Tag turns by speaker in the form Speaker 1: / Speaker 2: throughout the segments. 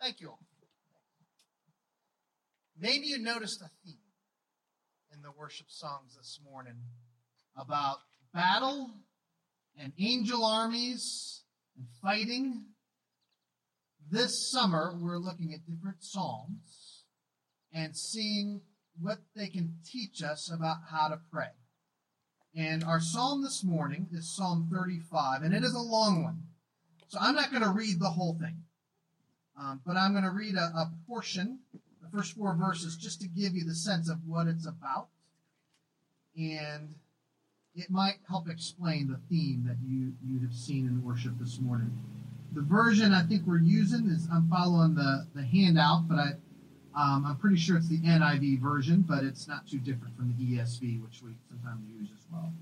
Speaker 1: Thank you all. Maybe you noticed a theme in the worship songs this morning about battle and angel armies and fighting. This summer, we're looking at different psalms and seeing what they can teach us about how to pray. And our psalm this morning is Psalm 35, and it is a long one. So I'm not going to read the whole thing, um, but I'm going to read a, a portion, the first four verses, just to give you the sense of what it's about. And it might help explain the theme that you, you have seen in worship this morning. The version I think we're using is I'm following the, the handout, but I um, I'm pretty sure it's the NIV version, but it's not too different from the ESV, which we sometimes use as well.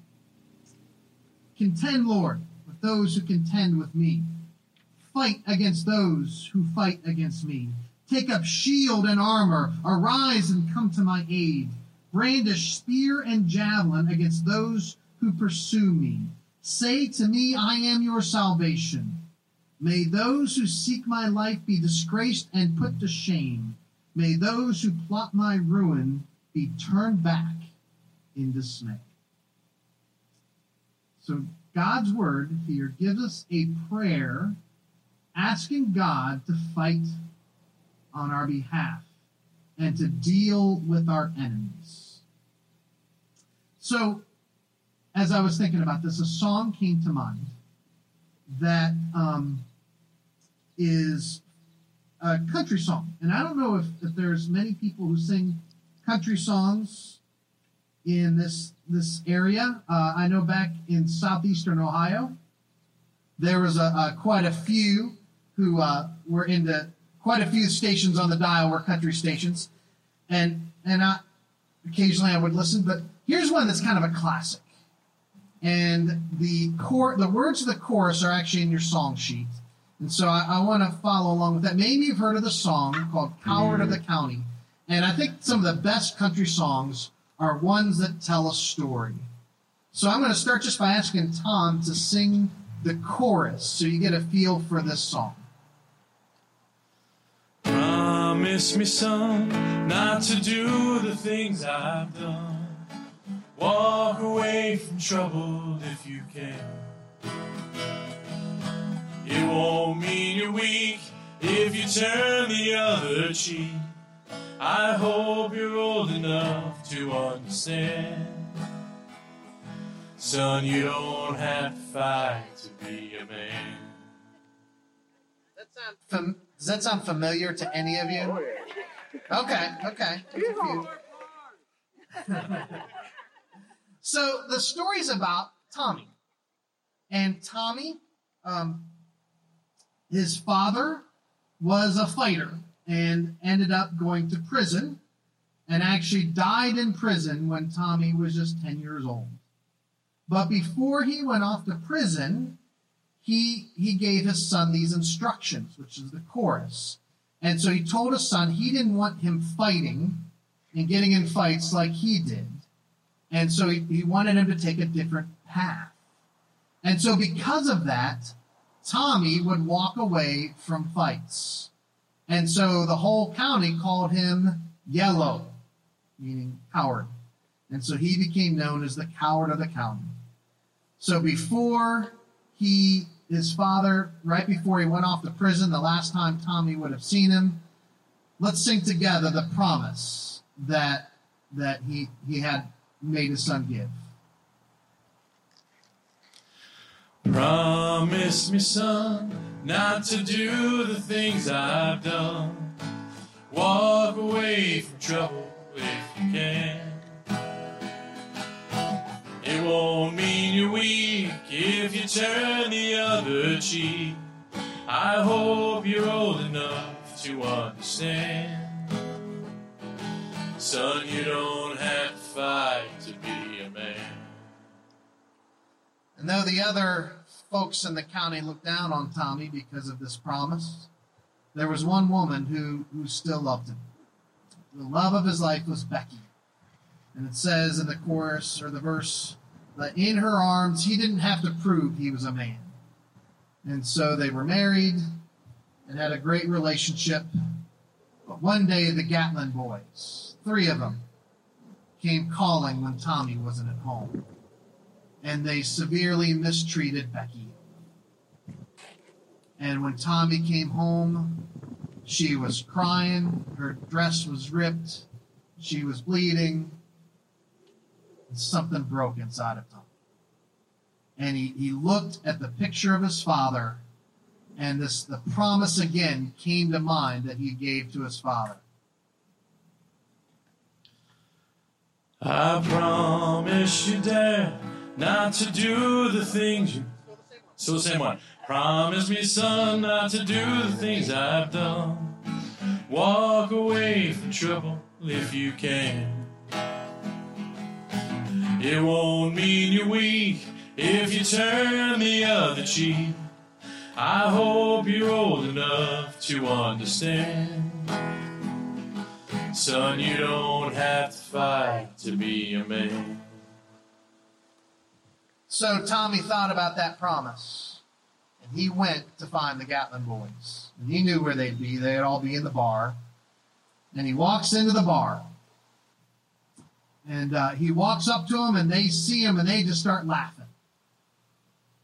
Speaker 1: Contend, Lord, with those who contend with me. Fight against those who fight against me. Take up shield and armor. Arise and come to my aid. Brandish spear and javelin against those who pursue me. Say to me, I am your salvation. May those who seek my life be disgraced and put to shame. May those who plot my ruin be turned back in dismay. So God's word here gives us a prayer asking God to fight on our behalf and to deal with our enemies. So, as I was thinking about this, a song came to mind that um, is a country song. And I don't know if, if there's many people who sing country songs in this this area. Uh, I know back in southeastern Ohio, there was a, a quite a few who uh, were into quite a few stations on the dial were country stations, and and I, occasionally I would listen. But here's one that's kind of a classic, and the core the words of the chorus are actually in your song sheet. And so I, I want to follow along with that. Maybe you've heard of the song called Coward of the County. And I think some of the best country songs are ones that tell a story. So I'm going to start just by asking Tom to sing the chorus so you get a feel for this song.
Speaker 2: Promise me, son, not to do the things I've done. Walk away from trouble if you can. It won't mean you're weak if you turn the other cheek. I hope you're old enough to understand. Son, you don't have to fight to be a man.
Speaker 1: That sound fam- does that sound familiar to any of you? Okay, okay. Few. so the story's about Tommy. And Tommy, um, his father was a fighter and ended up going to prison and actually died in prison when Tommy was just 10 years old. But before he went off to prison, he, he gave his son these instructions, which is the chorus. And so he told his son he didn't want him fighting and getting in fights like he did. And so he, he wanted him to take a different path. And so because of that, Tommy would walk away from fights. And so the whole county called him Yellow, meaning coward. And so he became known as the coward of the county. So before he, his father, right before he went off to prison, the last time Tommy would have seen him, let's sing together the promise that that he he had made his son give.
Speaker 2: Promise me, son, not to do the things I've done. Walk away from trouble if you can. Won't mean you're weak if you turn the other cheek. I hope you're old enough to understand. Son, you don't have to fight to be a man.
Speaker 1: And though the other folks in the county looked down on Tommy because of this promise, there was one woman who, who still loved him. The love of his life was Becky. And it says in the chorus or the verse that in her arms he didn't have to prove he was a man. And so they were married, and had a great relationship. But one day, the Gatlin boys, three of them, came calling when Tommy wasn't at home. And they severely mistreated Becky. And when Tommy came home, she was crying, her dress was ripped, she was bleeding, something broke inside of him. And he, he looked at the picture of his father, and this the promise again came to mind that he gave to his father.
Speaker 2: I promise you, Dad, not to do the things you. So the same one. Promise me, son, not to do the things I've done. Walk away from trouble if you can. It won't mean you're weak if you turn the other cheek. I hope you're old enough to understand. Son, you don't have to fight to be a man.
Speaker 1: So Tommy thought about that promise, and he went to find the Gatlin boys. And he knew where they'd be. They'd all be in the bar. And he walks into the bar. And uh, he walks up to them, and they see him, and they just start laughing.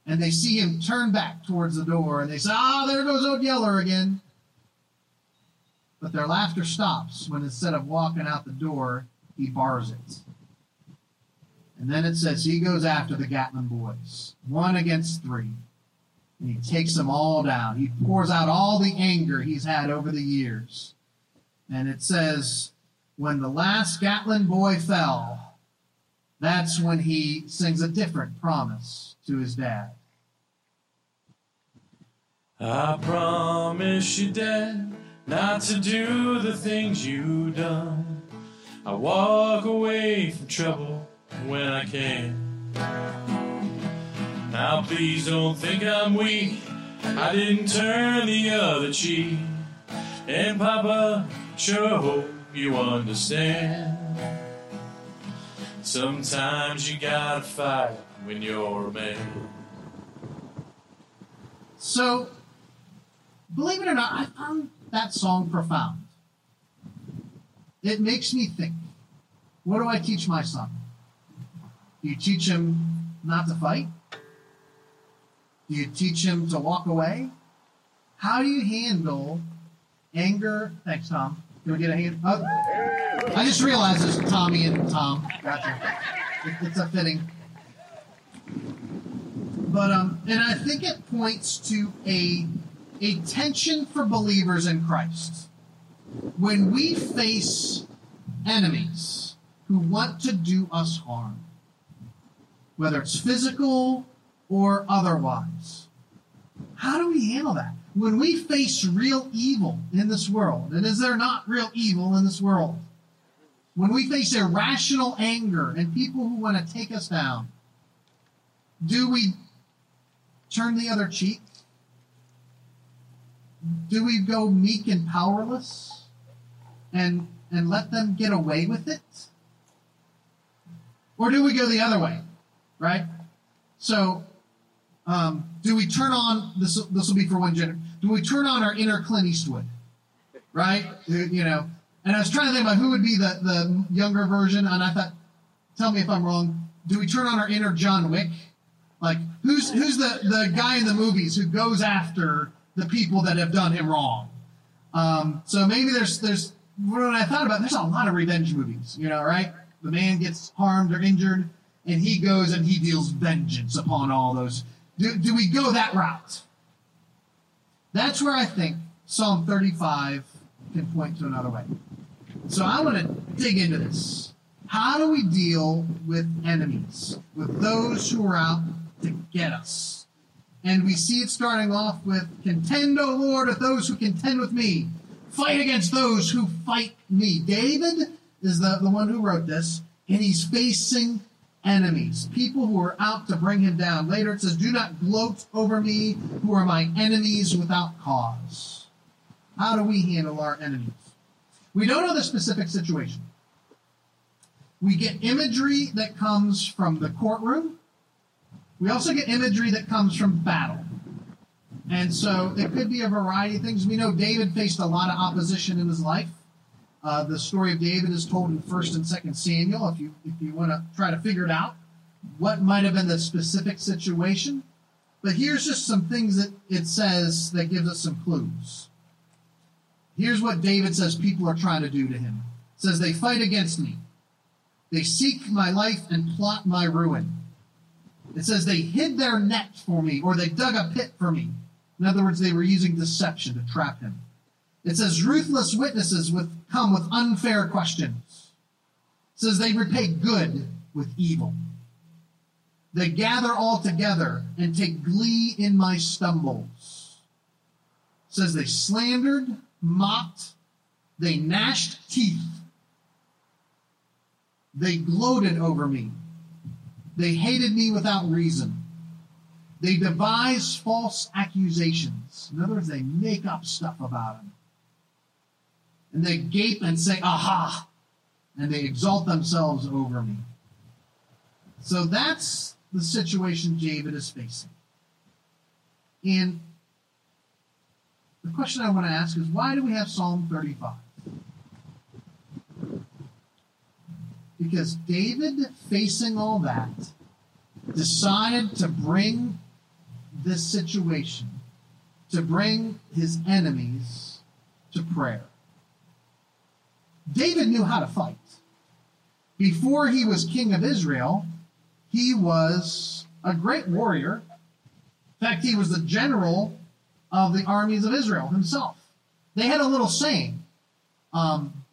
Speaker 1: And they see him turn back towards the door, and they say, Ah, there goes Old Yeller again. But their laughter stops when instead of walking out the door, he bars it. And then it says he goes after the Gatlin boys, one against three. And he takes them all down. He pours out all the anger he's had over the years. And it says, when the last Gatlin boy fell, that's when he sings a different promise to his dad.
Speaker 2: I promise you, Dad, not to do the things you've done. I walk away from trouble when I can. Now, please don't think I'm weak. I didn't turn the other cheek. And, Papa, sure you understand. Sometimes you gotta fight when you're a man.
Speaker 1: So, believe it or not, I found that song profound. It makes me think what do I teach my son? Do you teach him not to fight? Do you teach him to walk away? How do you handle anger? Thanks, Tom. Can we get a hand? Oh, I just realized it's Tommy and Tom. Gotcha. It- It's a fitting. But um, and I think it points to a a tension for believers in Christ. When we face enemies who want to do us harm, whether it's physical or otherwise, how do we handle that? When we face real evil in this world, and is there not real evil in this world? When we face irrational anger and people who want to take us down, do we turn the other cheek? Do we go meek and powerless and and let them get away with it? Or do we go the other way? Right? So um, do we turn on this this will be for one gender. Do we turn on our inner Clint Eastwood? Right? You know, and I was trying to think about who would be the, the younger version, and I thought, tell me if I'm wrong. Do we turn on our inner John Wick? Like who's who's the, the guy in the movies who goes after the people that have done him wrong? Um, so maybe there's there's when I thought about there's a lot of revenge movies, you know, right? The man gets harmed or injured, and he goes and he deals vengeance upon all those. Do, do we go that route? That's where I think Psalm 35 can point to another way. So I want to dig into this. How do we deal with enemies, with those who are out to get us? And we see it starting off with Contend, O Lord, with those who contend with me. Fight against those who fight me. David is the, the one who wrote this, and he's facing enemies, people who are out to bring him down. Later it says, Do not gloat over me, who are my enemies without cause. How do we handle our enemies? We don't know the specific situation. We get imagery that comes from the courtroom. We also get imagery that comes from battle. And so it could be a variety of things. We know David faced a lot of opposition in his life. Uh, the story of David is told in First and Second Samuel. If you if you want to try to figure it out, what might have been the specific situation. But here's just some things that it says that gives us some clues. Here's what David says people are trying to do to him. It says they fight against me. They seek my life and plot my ruin. It says they hid their net for me, or they dug a pit for me. In other words, they were using deception to trap him. It says ruthless witnesses with, come with unfair questions. It says they repay good with evil. They gather all together and take glee in my stumbles. It says they slandered, mocked, they gnashed teeth. They gloated over me. They hated me without reason. They devise false accusations. In other words, they make up stuff about him. And they gape and say, aha, and they exalt themselves over me. So that's the situation David is facing. And the question I want to ask is why do we have Psalm 35? Because David, facing all that, decided to bring this situation, to bring his enemies to prayer. David knew how to fight. Before he was king of Israel, he was a great warrior. In fact, he was the general of the armies of Israel himself. They had a little saying. Um,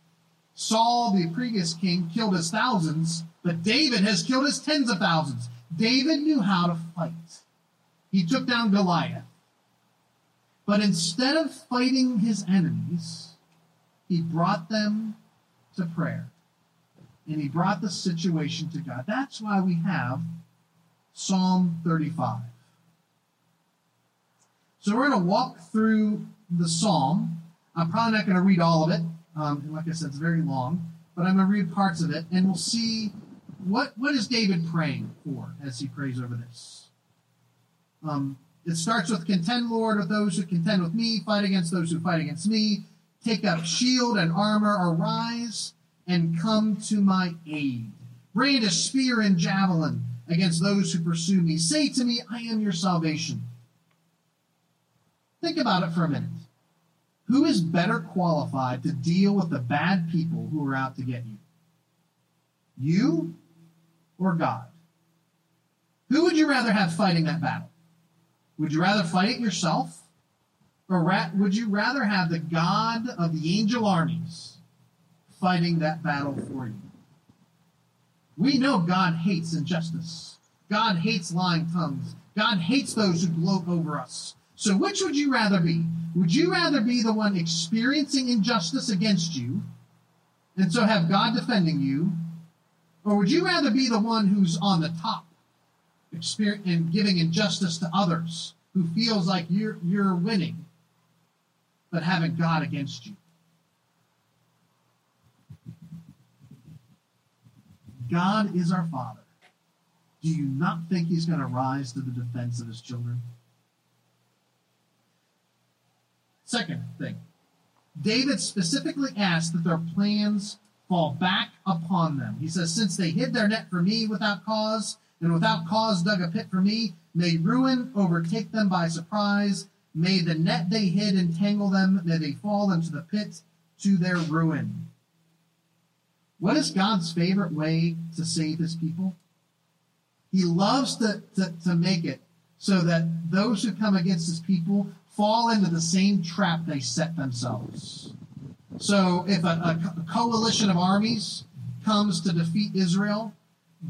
Speaker 1: Saul, the previous king, killed his thousands, but David has killed his tens of thousands. David knew how to fight. He took down Goliath. But instead of fighting his enemies, he brought them to prayer. And he brought the situation to God. That's why we have Psalm 35. So we're going to walk through the psalm. I'm probably not going to read all of it. Um, and like I said, it's very long, but I'm going to read parts of it, and we'll see what what is David praying for as he prays over this. Um, it starts with contend, Lord, with those who contend with me, fight against those who fight against me, take up shield and armor, arise and come to my aid. Brand a spear and javelin against those who pursue me. Say to me, I am your salvation. Think about it for a minute. Who is better qualified to deal with the bad people who are out to get you? You or God? Who would you rather have fighting that battle? Would you rather fight it yourself? Or ra- uh-huh. would you rather have the God of the angel armies fighting that battle for you? We know God hates injustice. God hates lying tongues. God hates those who gloat over us. So which would you rather be? Would you rather be the one experiencing injustice against you and so have God defending you? Or would you rather be the one who's on the top and giving injustice to others who feels like you're, you're winning but having God against you? God is our Father. Do you not think He's going to rise to the defense of His children? Second thing, David specifically asked that their plans fall back upon them. He says, Since they hid their net for me without cause, and without cause dug a pit for me, may ruin overtake them by surprise. May the net they hid entangle them. May they fall into the pit to their ruin. What is God's favorite way to save his people? He loves to, to, to make it so that those who come against his people fall into the same trap they set themselves. So if a, a, coalition of armies comes to defeat Israel,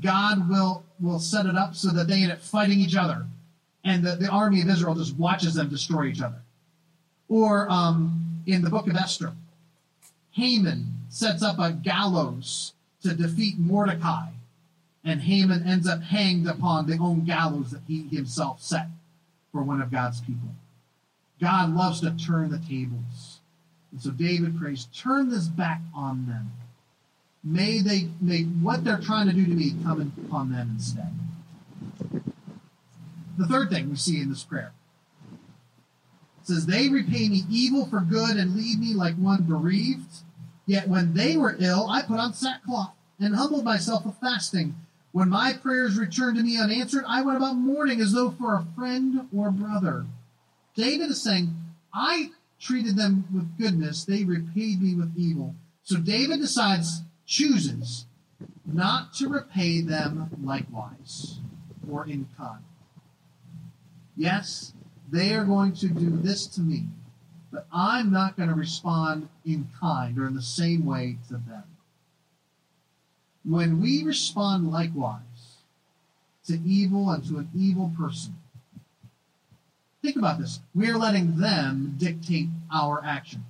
Speaker 1: God will, will set it up so that they end up fighting each other. And the, the army of Israel just watches them destroy each other. Or um, in the book of Esther, Haman sets up a gallows to defeat Mordecai. And Haman ends up hanged upon the own gallows that he himself set for one of God's people. God loves to turn the tables. And so David prays, turn this back on them. May they may what they're trying to do to me come upon them instead. The third thing we see in this prayer It says, They repay me evil for good and leave me like one bereaved. Yet when they were ill, I put on sackcloth and humbled myself with fasting. When my prayers returned to me unanswered, I went about mourning as though for a friend or brother. David is saying, I treated them with goodness, they repaid me with evil. So David decides, chooses not to repay them likewise or in kind. Yes, they are going to do this to me, but I'm not going to respond in kind or in the same way to them. When we respond likewise to evil and to an evil person, think about this. We're letting them dictate our actions.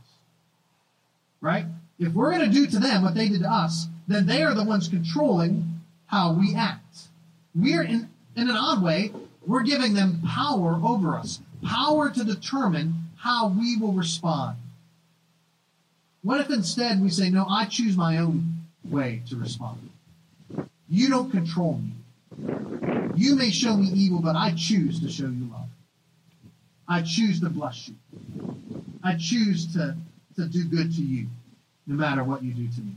Speaker 1: Right? If we're going to do to them what they did to us, then they are the ones controlling how we act. We're, in, in an odd way, we're giving them power over us, power to determine how we will respond. What if instead we say, No, I choose my own way to respond? You don't control me. You may show me evil, but I choose to show you love. I choose to bless you. I choose to, to do good to you, no matter what you do to me.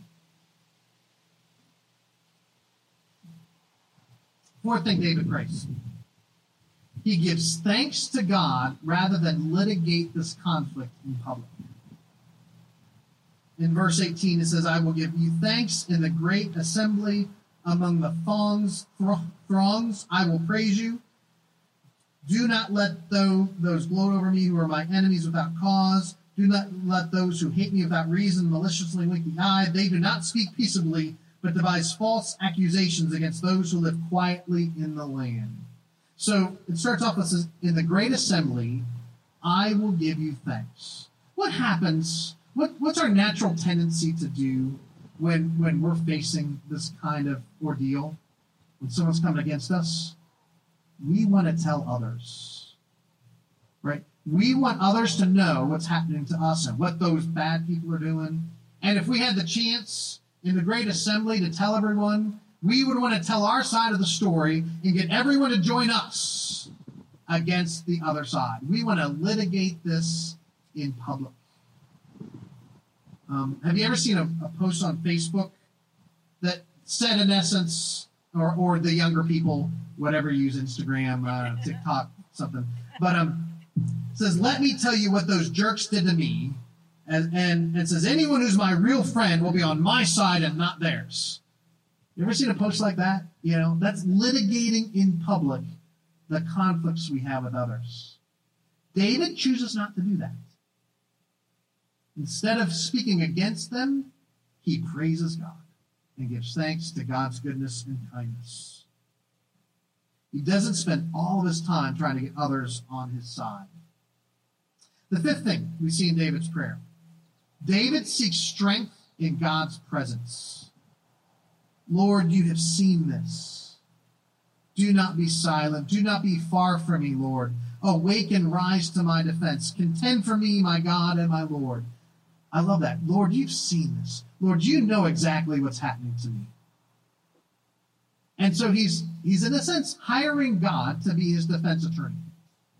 Speaker 1: Fourth thing David prays. He gives thanks to God rather than litigate this conflict in public. In verse 18, it says, I will give you thanks in the great assembly among the thongs, throngs. I will praise you. Do not let those gloat over me who are my enemies without cause. Do not let those who hate me without reason maliciously wink the eye. They do not speak peaceably, but devise false accusations against those who live quietly in the land. So it starts off with In the great assembly, I will give you thanks. What happens? What, what's our natural tendency to do when, when we're facing this kind of ordeal? When someone's coming against us? We want to tell others. Right? We want others to know what's happening to us and what those bad people are doing. And if we had the chance in the great assembly to tell everyone we would want to tell our side of the story and get everyone to join us against the other side. We want to litigate this in public. Um, have you ever seen a, a, post on Facebook that said, in essence, or, or the younger people, whatever use Instagram, uh, TikTok, something, but um, says, "Let me tell you what those jerks did to me," and, and it says, "Anyone who's my real friend will be on my side and not theirs." You ever seen a post like that? You know, that's litigating in public the conflicts we have with others. David chooses not to do that. Instead of speaking against them, he praises God and gives thanks to God's goodness and kindness. He doesn't spend all of his time trying to get others on his side. The fifth thing we see in David's prayer David seeks strength in God's presence. Lord, you have seen this. Do not be silent. Do not be far from me, Lord. Awake and rise to my defense. Contend for me, my God and my Lord. I love that. Lord, you've seen this. Lord, you know exactly what's happening to me. And so he's he's in a sense hiring God to be his defense attorney.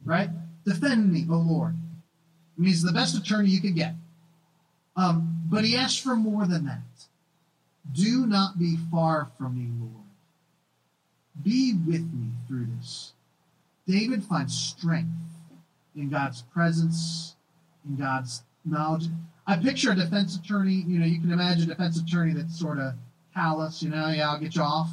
Speaker 1: Right? Defend me, O Lord. I mean, he's the best attorney you could get. Um, but he asks for more than that. Do not be far from me, Lord. Be with me through this. David finds strength in God's presence, in God's knowledge. I picture a defense attorney, you know, you can imagine a defense attorney that's sort of callous, you know, yeah, I'll get you off,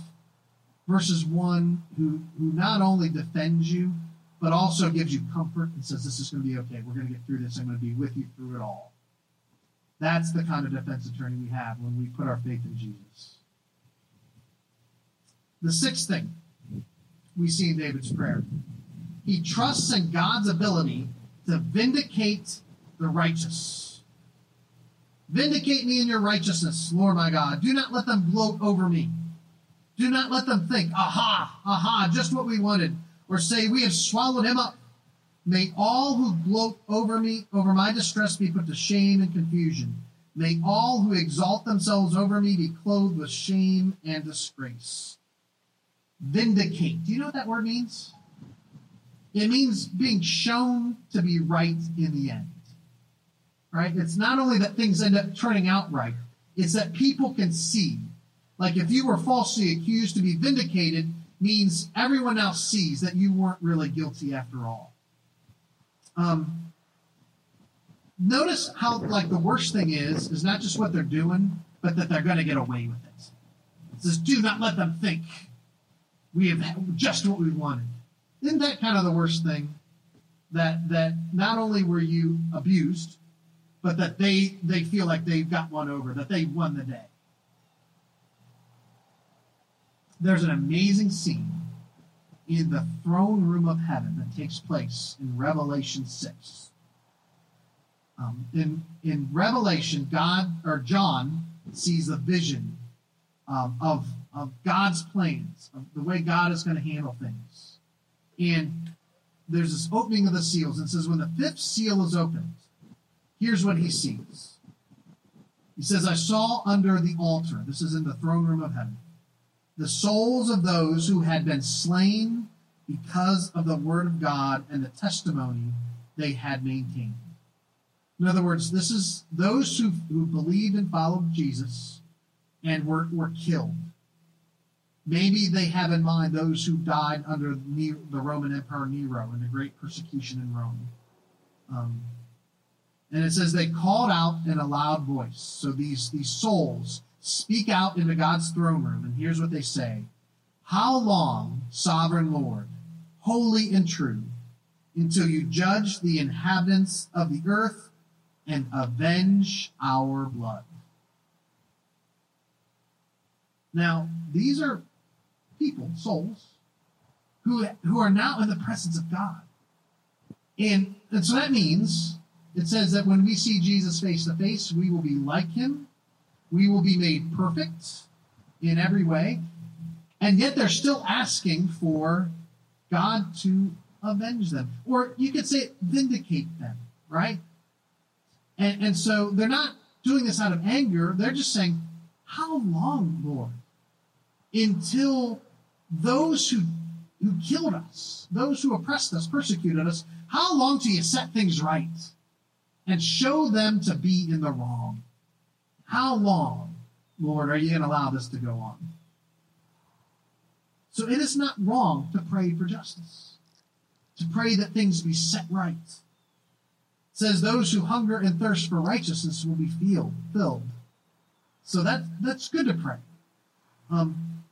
Speaker 1: versus one who, who not only defends you, but also gives you comfort and says, This is going to be okay. We're going to get through this. I'm going to be with you through it all. That's the kind of defense attorney we have when we put our faith in Jesus. The sixth thing we see in David's prayer he trusts in God's ability to vindicate the righteous. Vindicate me in your righteousness, Lord my God. Do not let them gloat over me. Do not let them think, aha, aha, just what we wanted, or say, we have swallowed him up. May all who gloat over me, over my distress, be put to shame and confusion. May all who exalt themselves over me be clothed with shame and disgrace. Vindicate. Do you know what that word means? It means being shown to be right in the end. Right? It's not only that things end up turning out right, it's that people can see. Like if you were falsely accused to be vindicated means everyone now sees that you weren't really guilty after all. Um, notice how like the worst thing is is not just what they're doing, but that they're going to get away with it. It says, "Do not let them think we have just what we wanted." Isn't that kind of the worst thing? That that not only were you abused, but that they they feel like they've got one over, that they won the day. There's an amazing scene in the throne room of heaven that takes place in Revelation 6. Um, in, in Revelation, God or John sees a vision um, of, of God's plans, of the way God is going to handle things. And there's this opening of the seals, and says, When the fifth seal is opened, here's what he sees. He says, I saw under the altar, this is in the throne room of heaven, the souls of those who had been slain because of the word of God and the testimony they had maintained. In other words, this is those who, who believed and followed Jesus and were, were killed. Maybe they have in mind those who died under the Roman Emperor Nero in the great persecution in Rome. Um, and it says they called out in a loud voice. So these, these souls speak out into God's throne room, and here's what they say How long, sovereign Lord, holy and true, until you judge the inhabitants of the earth and avenge our blood? Now, these are people, souls, who, who are now in the presence of God. And, and so that means it says that when we see Jesus face to face, we will be like him we will be made perfect in every way. And yet they're still asking for God to avenge them. Or you could say vindicate them, right? And, and so they're not doing this out of anger. They're just saying, How long, Lord? Until those who, who killed us, those who oppressed us, persecuted us, how long till you set things right and show them to be in the wrong? How long, Lord, are you going to allow this to go on? So it is not wrong to pray for justice, to pray that things be set right. It says those who hunger and thirst for righteousness will be filled. filled. So that that's good to pray. Um,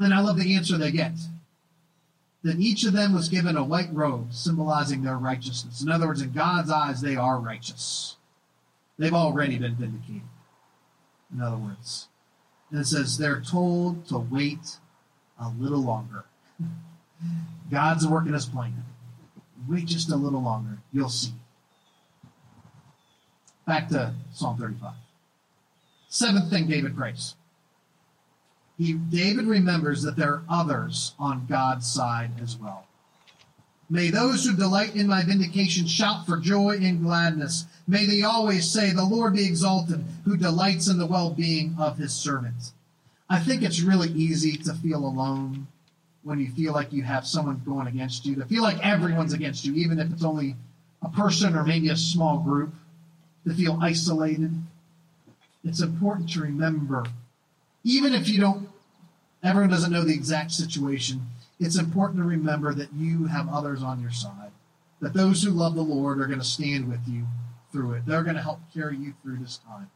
Speaker 1: and I love the answer they get. That each of them was given a white robe symbolizing their righteousness. In other words, in God's eyes, they are righteous. They've already been vindicated in other words. And it says they're told to wait a little longer. God's working his plan. Wait just a little longer. You'll see. Back to Psalm 35. Seventh thing David prays. He, David remembers that there are others on God's side as well. May those who delight in my vindication shout for joy and gladness. May they always say, The Lord be exalted, who delights in the well being of his servants. I think it's really easy to feel alone when you feel like you have someone going against you, to feel like everyone's against you, even if it's only a person or maybe a small group, to feel isolated. It's important to remember, even if you don't, everyone doesn't know the exact situation, it's important to remember that you have others on your side, that those who love the Lord are going to stand with you through it. They're going to help carry you through this time.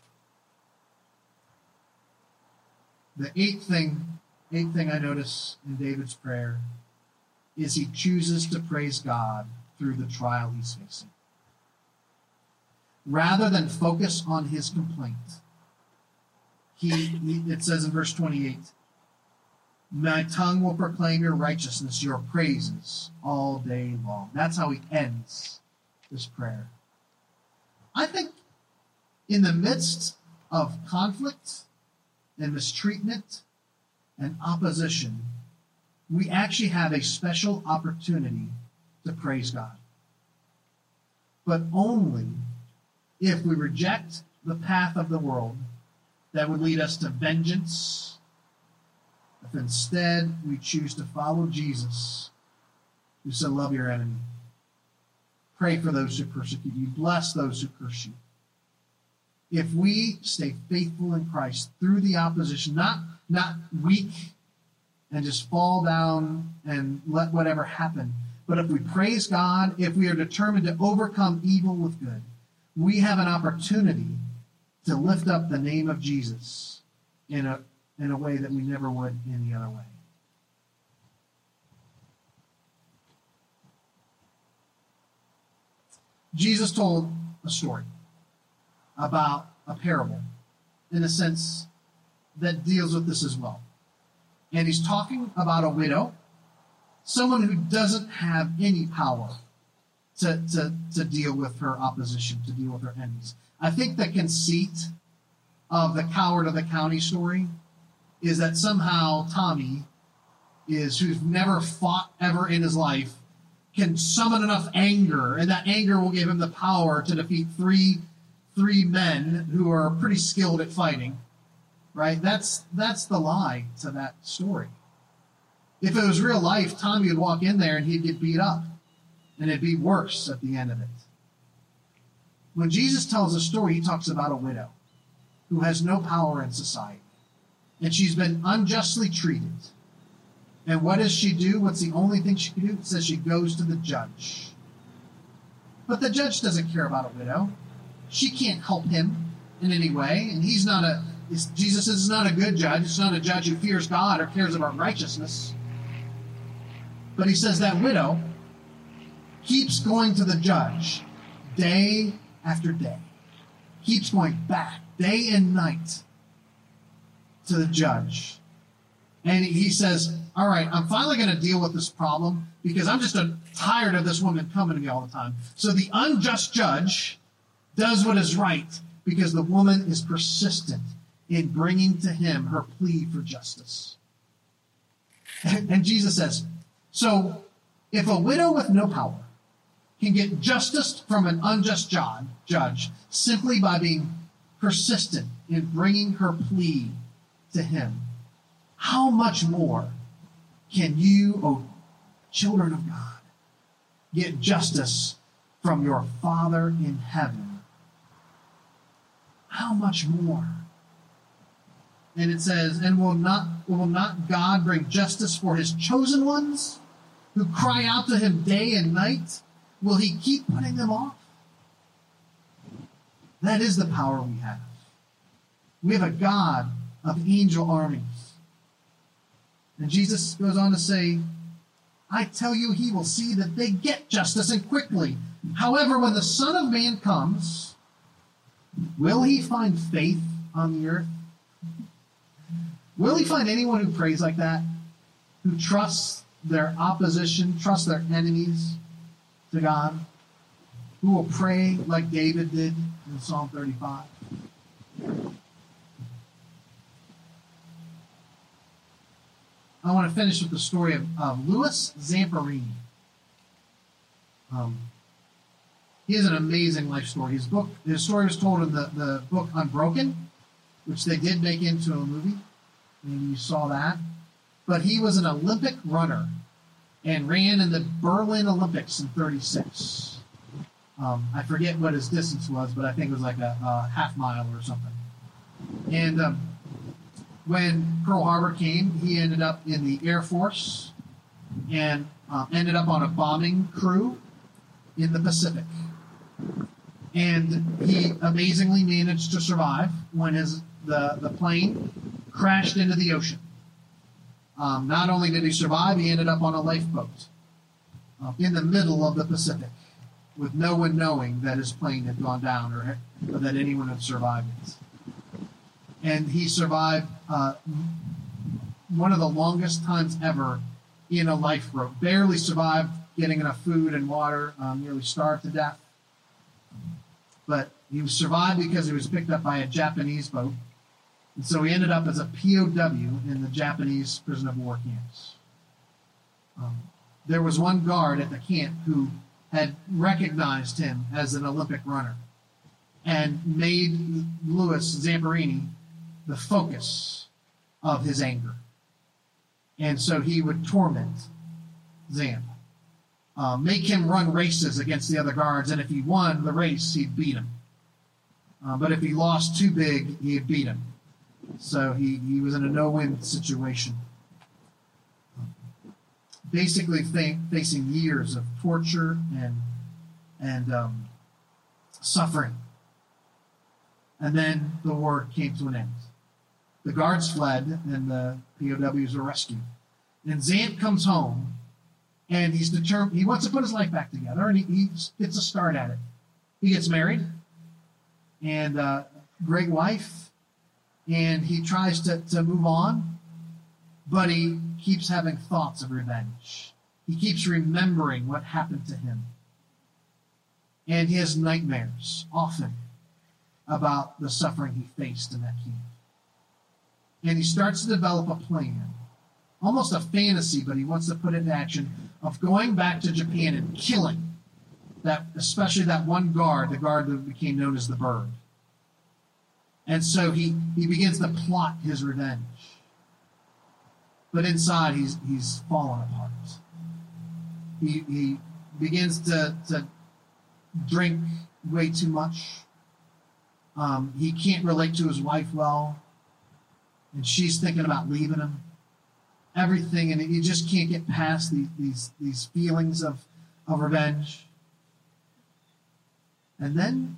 Speaker 1: The eighth thing, eighth thing I notice in David's prayer is he chooses to praise God through the trial he's facing. Rather than focus on his complaint, he, he it says in verse 28, my tongue will proclaim your righteousness, your praises all day long. That's how he ends this prayer. I think in the midst of conflict and mistreatment and opposition, we actually have a special opportunity to praise God. But only if we reject the path of the world that would lead us to vengeance if instead we choose to follow Jesus who said, Love your enemy. Pray for those who persecute you. Bless those who curse you. If we stay faithful in Christ through the opposition, not, not weak and just fall down and let whatever happen, but if we praise God, if we are determined to overcome evil with good, we have an opportunity to lift up the name of Jesus in a, in a way that we never would any other way. Jesus told a story about a parable in a sense that deals with this as well. And he's talking about a widow, someone who doesn't have any power to, to, to deal with her opposition, to deal with her enemies. I think the conceit of the coward of the county story is that somehow Tommy is who's never fought ever in his life can summon enough anger, and that anger will give him the power to defeat three three men who are pretty skilled at fighting. Right? That's that's the lie to that story. If it was real life, Tommy would walk in there and he'd get beat up. And it'd be worse at the end of it. When Jesus tells a story, he talks about a widow who has no power in society. And she's been unjustly treated. And what does she do? What's the only thing she can do? It says she goes to the judge. But the judge doesn't care about a widow. She can't help him in any way. And he's not a, Jesus is not a good judge. It's not a judge who fears God or cares about righteousness. But he says that widow keeps going to the judge day after day, keeps going back day and night to the judge. And he says, All right, I'm finally going to deal with this problem because I'm just a, tired of this woman coming to me all the time. So the unjust judge does what is right because the woman is persistent in bringing to him her plea for justice. And Jesus says, So if a widow with no power can get justice from an unjust judge simply by being persistent in bringing her plea to him, how much more can you, O oh, children of God, get justice from your Father in heaven? How much more? And it says, and will not will not God bring justice for his chosen ones who cry out to him day and night? Will he keep putting them off? That is the power we have. We have a God of angel armies. And Jesus goes on to say, I tell you, he will see that they get justice and quickly. However, when the Son of Man comes, will he find faith on the earth? Will he find anyone who prays like that? Who trusts their opposition, trusts their enemies? to God, who will pray like David did in Psalm 35. I want to finish with the story of, of Louis Zamperini. Um, he has an amazing life story. His book, his story was told in the, the book Unbroken, which they did make into a movie. Maybe you saw that. But he was an Olympic runner and ran in the Berlin Olympics in 36. Um, I forget what his distance was, but I think it was like a, a half mile or something. And um, when Pearl Harbor came, he ended up in the Air Force and uh, ended up on a bombing crew in the Pacific. And he amazingly managed to survive when his the, the plane crashed into the ocean. Um, not only did he survive, he ended up on a lifeboat uh, in the middle of the Pacific with no one knowing that his plane had gone down or, or that anyone had survived it. And he survived uh, one of the longest times ever in a lifeboat. Barely survived getting enough food and water, um, nearly starved to death. But he survived because he was picked up by a Japanese boat and so he ended up as a POW in the Japanese prison of war camps. Um, there was one guard at the camp who had recognized him as an Olympic runner and made Louis Zamperini the focus of his anger. And so he would torment Zam uh, make him run races against the other guards, and if he won the race, he'd beat him. Uh, but if he lost too big, he'd beat him. So he, he was in a no win situation. Basically, fa- facing years of torture and, and um, suffering. And then the war came to an end. The guards fled, and the POWs are rescued. And Zamp comes home, and he's determined. He wants to put his life back together, and he, he gets a start at it. He gets married, and uh, great wife, and he tries to, to move on, but he keeps having thoughts of revenge. He keeps remembering what happened to him. And he has nightmares often about the suffering he faced in that camp. And he starts to develop a plan, almost a fantasy, but he wants to put it in action, of going back to Japan and killing that, especially that one guard, the guard that became known as the bird. And so he, he begins to plot his revenge. But inside, he's, he's fallen apart. He, he begins to, to drink way too much. Um, he can't relate to his wife well. And she's thinking about leaving him. Everything, and you just can't get past these, these, these feelings of, of revenge. And then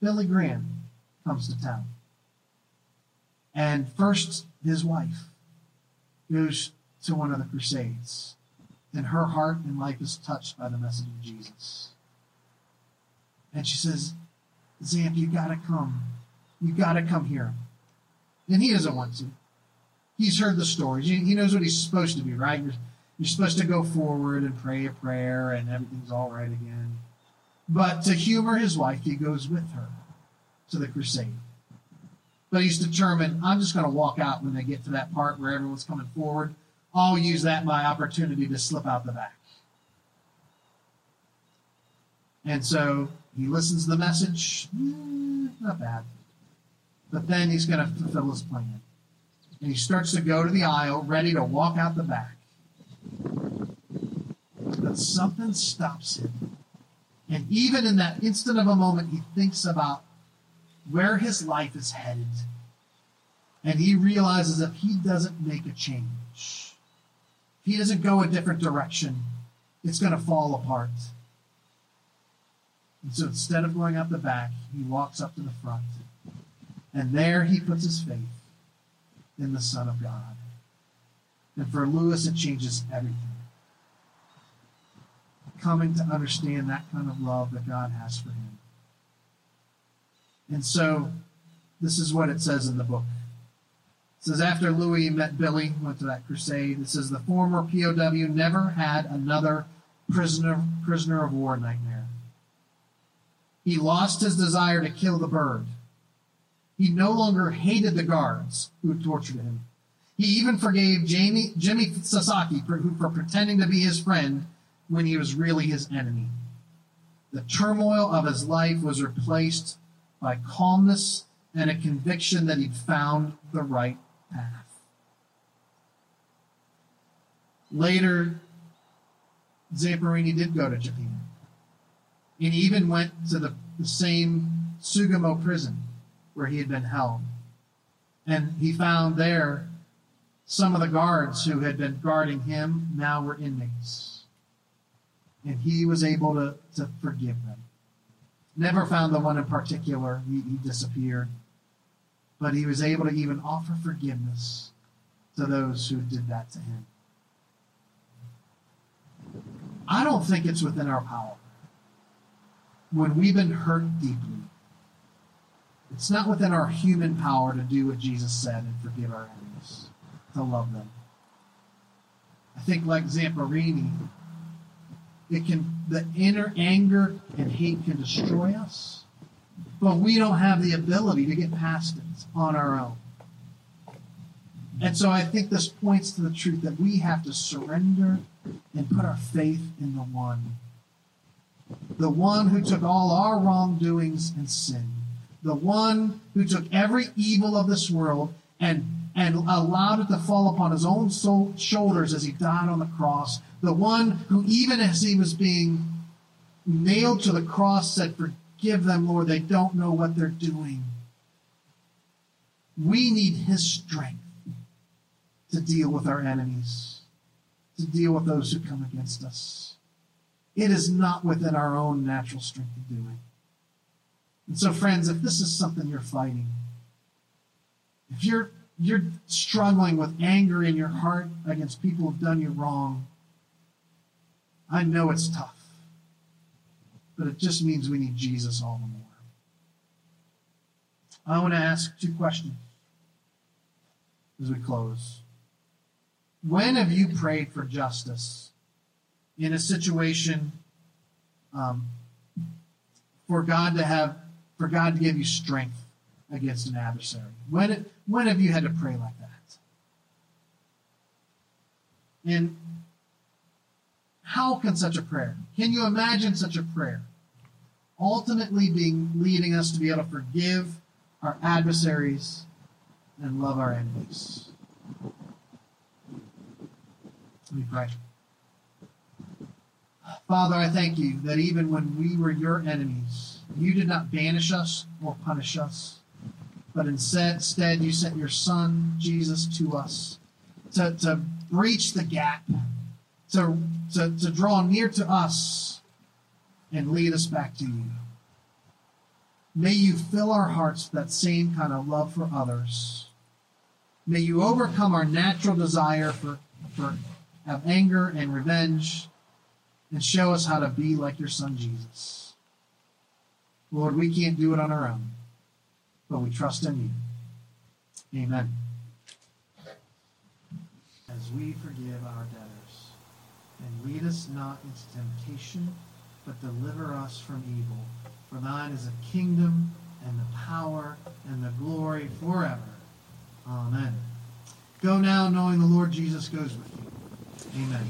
Speaker 1: Billy Graham comes to town. And first, his wife goes to one of the crusades, and her heart and life is touched by the message of Jesus. And she says, Zamp, you gotta come. You gotta come here. And he doesn't want to. He's heard the stories. He knows what he's supposed to be, right? You're, you're supposed to go forward and pray a prayer, and everything's all right again. But to humor his wife, he goes with her to the crusade. But he's determined, I'm just going to walk out when they get to that part where everyone's coming forward. I'll use that my opportunity to slip out the back. And so he listens to the message. Eh, not bad. But then he's going to fulfill his plan. And he starts to go to the aisle, ready to walk out the back. But something stops him. And even in that instant of a moment, he thinks about where his life is headed. And he realizes if he doesn't make a change, if he doesn't go a different direction, it's going to fall apart. And so instead of going out the back, he walks up to the front. And there he puts his faith in the Son of God. And for Louis, it changes everything. Coming to understand that kind of love that God has for him. And so, this is what it says in the book. It says, after Louis met Billy, went to that crusade, it says, the former POW never had another prisoner, prisoner of war nightmare. He lost his desire to kill the bird. He no longer hated the guards who tortured him. He even forgave Jamie, Jimmy Sasaki for, for pretending to be his friend when he was really his enemy. The turmoil of his life was replaced by calmness and a conviction that he'd found the right path. Later, Zamperini did go to Japan. And he even went to the, the same Sugamo prison where he had been held. And he found there some of the guards who had been guarding him now were inmates. And he was able to, to forgive them. Never found the one in particular. He, he disappeared. But he was able to even offer forgiveness to those who did that to him. I don't think it's within our power. When we've been hurt deeply, it's not within our human power to do what Jesus said and forgive our enemies, to love them. I think, like Zamperini, it can the inner anger and hate can destroy us, but we don't have the ability to get past it on our own. And so I think this points to the truth that we have to surrender and put our faith in the one. The one who took all our wrongdoings and sin. The one who took every evil of this world and, and allowed it to fall upon his own soul, shoulders as he died on the cross the one who, even as he was being nailed to the cross, said, Forgive them, Lord, they don't know what they're doing. We need his strength to deal with our enemies, to deal with those who come against us. It is not within our own natural strength to do it. And so, friends, if this is something you're fighting, if you're you're struggling with anger in your heart against people who've done you wrong, I know it's tough. But it just means we need Jesus all the more. I want to ask two questions as we close. When have you prayed for justice in a situation um, for God to have, for God to give you strength against an adversary? When, when have you had to pray like that? And how can such a prayer, can you imagine such a prayer ultimately being leading us to be able to forgive our adversaries and love our enemies? Let me pray. Father, I thank you that even when we were your enemies, you did not banish us or punish us, but instead, you sent your Son, Jesus, to us to, to breach the gap, to, to, to draw near to us and lead us back to you. May you fill our hearts with that same kind of love for others. May you overcome our natural desire for, for have anger and revenge and show us how to be like your son Jesus. Lord, we can't do it on our own, but we trust in you. Amen. As we forgive our debtors, and lead us not into temptation, but deliver us from evil. For thine is the kingdom and the power and the glory forever. Amen. Go now knowing the Lord Jesus goes with you. Amen.